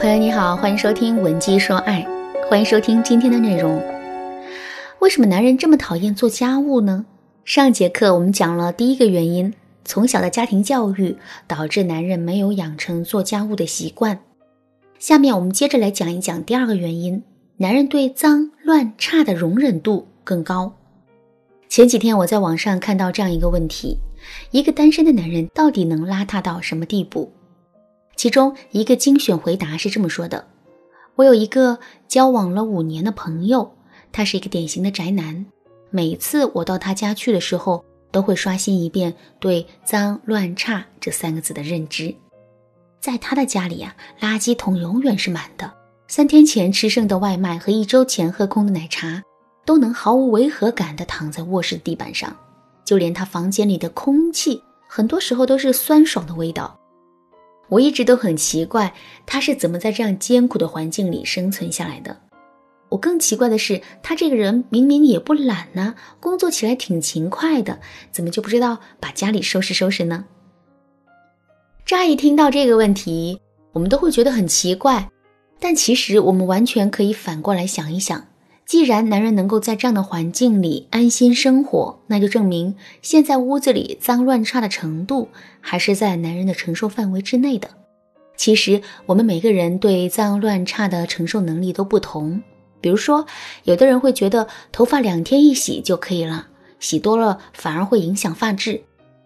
朋友你好，欢迎收听《文姬说爱》，欢迎收听今天的内容。为什么男人这么讨厌做家务呢？上节课我们讲了第一个原因，从小的家庭教育导致男人没有养成做家务的习惯。下面我们接着来讲一讲第二个原因，男人对脏乱差的容忍度更高。前几天我在网上看到这样一个问题：一个单身的男人到底能邋遢到什么地步？其中一个精选回答是这么说的：“我有一个交往了五年的朋友，他是一个典型的宅男。每次我到他家去的时候，都会刷新一遍对‘脏乱差’这三个字的认知。在他的家里呀，垃圾桶永远是满的，三天前吃剩的外卖和一周前喝空的奶茶，都能毫无违和感地躺在卧室地板上。就连他房间里的空气，很多时候都是酸爽的味道。”我一直都很奇怪，他是怎么在这样艰苦的环境里生存下来的。我更奇怪的是，他这个人明明也不懒呢，工作起来挺勤快的，怎么就不知道把家里收拾收拾呢？乍一听到这个问题，我们都会觉得很奇怪，但其实我们完全可以反过来想一想：既然男人能够在这样的环境里安心生活，那就证明现在屋子里脏乱差的程度。还是在男人的承受范围之内的。其实，我们每个人对脏乱差的承受能力都不同。比如说，有的人会觉得头发两天一洗就可以了，洗多了反而会影响发质。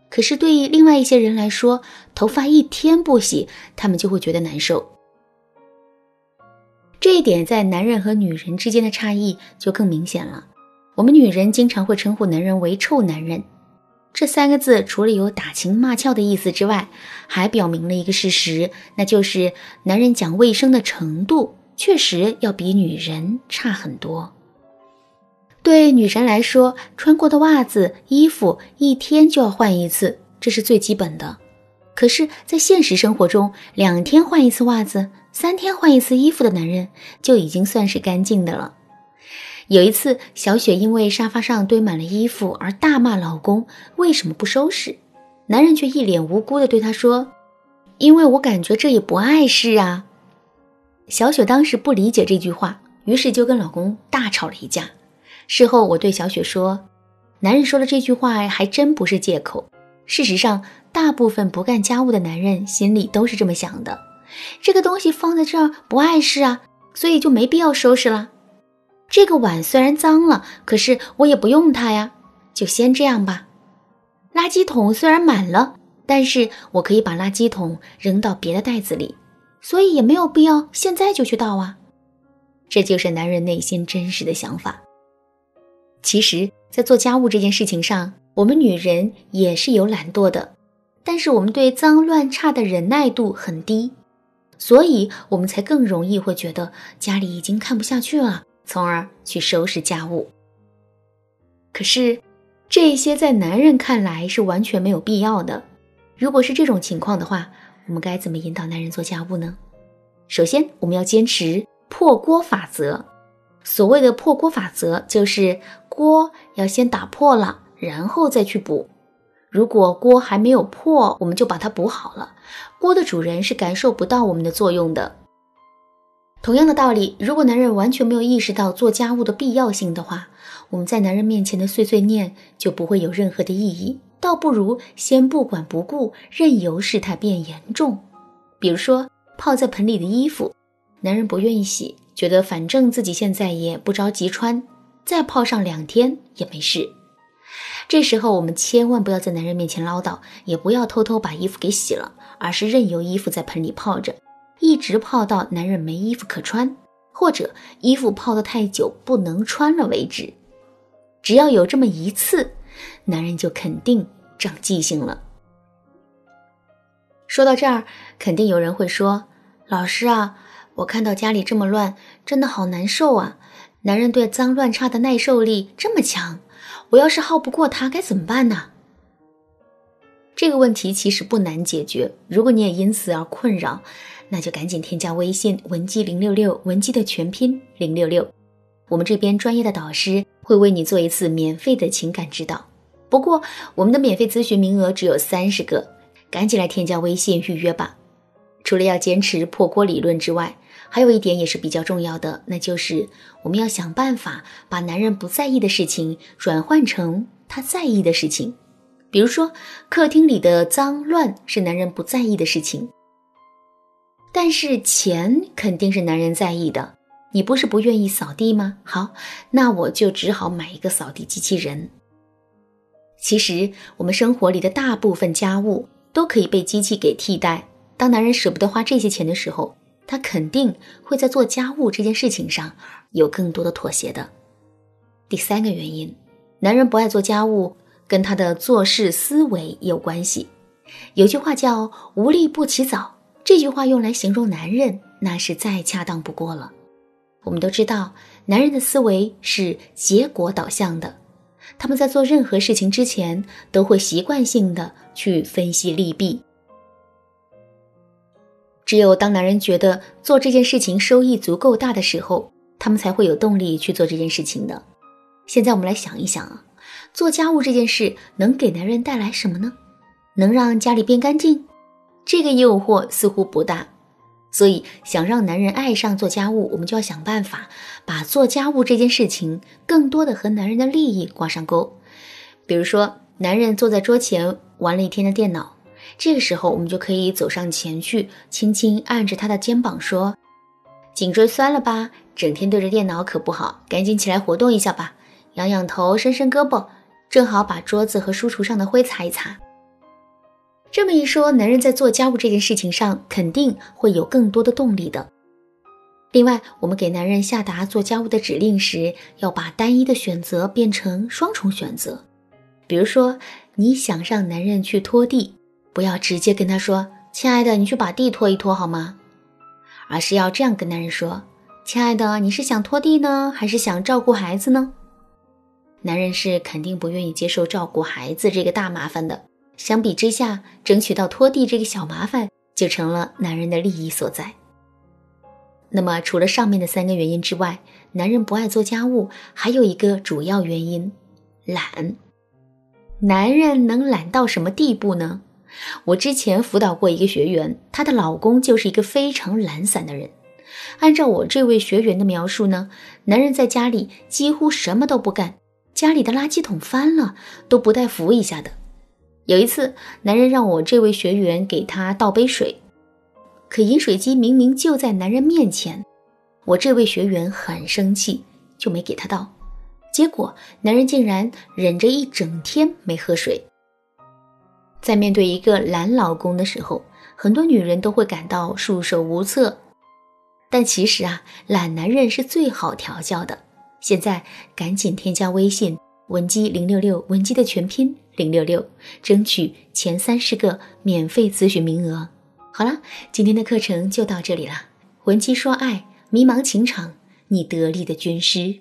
可是，对于另外一些人来说，头发一天不洗，他们就会觉得难受。这一点在男人和女人之间的差异就更明显了。我们女人经常会称呼男人为“臭男人”。这三个字除了有打情骂俏的意思之外，还表明了一个事实，那就是男人讲卫生的程度确实要比女人差很多。对女人来说，穿过的袜子、衣服一天就要换一次，这是最基本的。可是，在现实生活中，两天换一次袜子、三天换一次衣服的男人就已经算是干净的了。有一次，小雪因为沙发上堆满了衣服而大骂老公为什么不收拾，男人却一脸无辜地对她说：“因为我感觉这也不碍事啊。”小雪当时不理解这句话，于是就跟老公大吵了一架。事后我对小雪说：“男人说的这句话还真不是借口。事实上，大部分不干家务的男人心里都是这么想的：这个东西放在这儿不碍事啊，所以就没必要收拾了。”这个碗虽然脏了，可是我也不用它呀，就先这样吧。垃圾桶虽然满了，但是我可以把垃圾桶扔到别的袋子里，所以也没有必要现在就去倒啊。这就是男人内心真实的想法。其实，在做家务这件事情上，我们女人也是有懒惰的，但是我们对脏乱差的忍耐度很低，所以我们才更容易会觉得家里已经看不下去了。从而去收拾家务。可是，这些在男人看来是完全没有必要的。如果是这种情况的话，我们该怎么引导男人做家务呢？首先，我们要坚持破锅法则。所谓的破锅法则，就是锅要先打破了，然后再去补。如果锅还没有破，我们就把它补好了，锅的主人是感受不到我们的作用的。同样的道理，如果男人完全没有意识到做家务的必要性的话，我们在男人面前的碎碎念就不会有任何的意义，倒不如先不管不顾，任由事态变严重。比如说泡在盆里的衣服，男人不愿意洗，觉得反正自己现在也不着急穿，再泡上两天也没事。这时候我们千万不要在男人面前唠叨，也不要偷偷把衣服给洗了，而是任由衣服在盆里泡着。一直泡到男人没衣服可穿，或者衣服泡得太久不能穿了为止。只要有这么一次，男人就肯定长记性了。说到这儿，肯定有人会说：“老师啊，我看到家里这么乱，真的好难受啊！男人对脏乱差的耐受力这么强，我要是耗不过他，该怎么办呢？”这个问题其实不难解决。如果你也因此而困扰，那就赶紧添加微信文姬零六六，文姬的全拼零六六，我们这边专业的导师会为你做一次免费的情感指导。不过我们的免费咨询名额只有三十个，赶紧来添加微信预约吧。除了要坚持破锅理论之外，还有一点也是比较重要的，那就是我们要想办法把男人不在意的事情转换成他在意的事情。比如说，客厅里的脏乱是男人不在意的事情，但是钱肯定是男人在意的。你不是不愿意扫地吗？好，那我就只好买一个扫地机器人。其实，我们生活里的大部分家务都可以被机器给替代。当男人舍不得花这些钱的时候，他肯定会在做家务这件事情上有更多的妥协的。第三个原因，男人不爱做家务，跟他的做事思维有关系。有句话叫“无利不起早”，这句话用来形容男人，那是再恰当不过了。我们都知道，男人的思维是结果导向的，他们在做任何事情之前，都会习惯性的去分析利弊。只有当男人觉得做这件事情收益足够大的时候，他们才会有动力去做这件事情的。现在我们来想一想啊，做家务这件事能给男人带来什么呢？能让家里变干净？这个诱惑似乎不大。所以，想让男人爱上做家务，我们就要想办法把做家务这件事情更多的和男人的利益挂上钩。比如说，男人坐在桌前玩了一天的电脑，这个时候我们就可以走上前去，轻轻按着他的肩膀说：“颈椎酸了吧？整天对着电脑可不好，赶紧起来活动一下吧，仰仰头，伸伸胳膊，正好把桌子和书橱上的灰擦一擦。”这么一说，男人在做家务这件事情上肯定会有更多的动力的。另外，我们给男人下达做家务的指令时，要把单一的选择变成双重选择。比如说，你想让男人去拖地，不要直接跟他说：“亲爱的，你去把地拖一拖好吗？”而是要这样跟男人说：“亲爱的，你是想拖地呢，还是想照顾孩子呢？”男人是肯定不愿意接受照顾孩子这个大麻烦的。相比之下，争取到拖地这个小麻烦就成了男人的利益所在。那么，除了上面的三个原因之外，男人不爱做家务还有一个主要原因——懒。男人能懒到什么地步呢？我之前辅导过一个学员，她的老公就是一个非常懒散的人。按照我这位学员的描述呢，男人在家里几乎什么都不干，家里的垃圾桶翻了都不带扶一下的。有一次，男人让我这位学员给他倒杯水，可饮水机明明就在男人面前，我这位学员很生气，就没给他倒。结果，男人竟然忍着一整天没喝水。在面对一个懒老公的时候，很多女人都会感到束手无策，但其实啊，懒男人是最好调教的。现在赶紧添加微信文姬零六六，文姬的全拼。零六六，争取前三十个免费咨询名额。好了，今天的课程就到这里了。文姬说爱，迷茫情场，你得力的军师。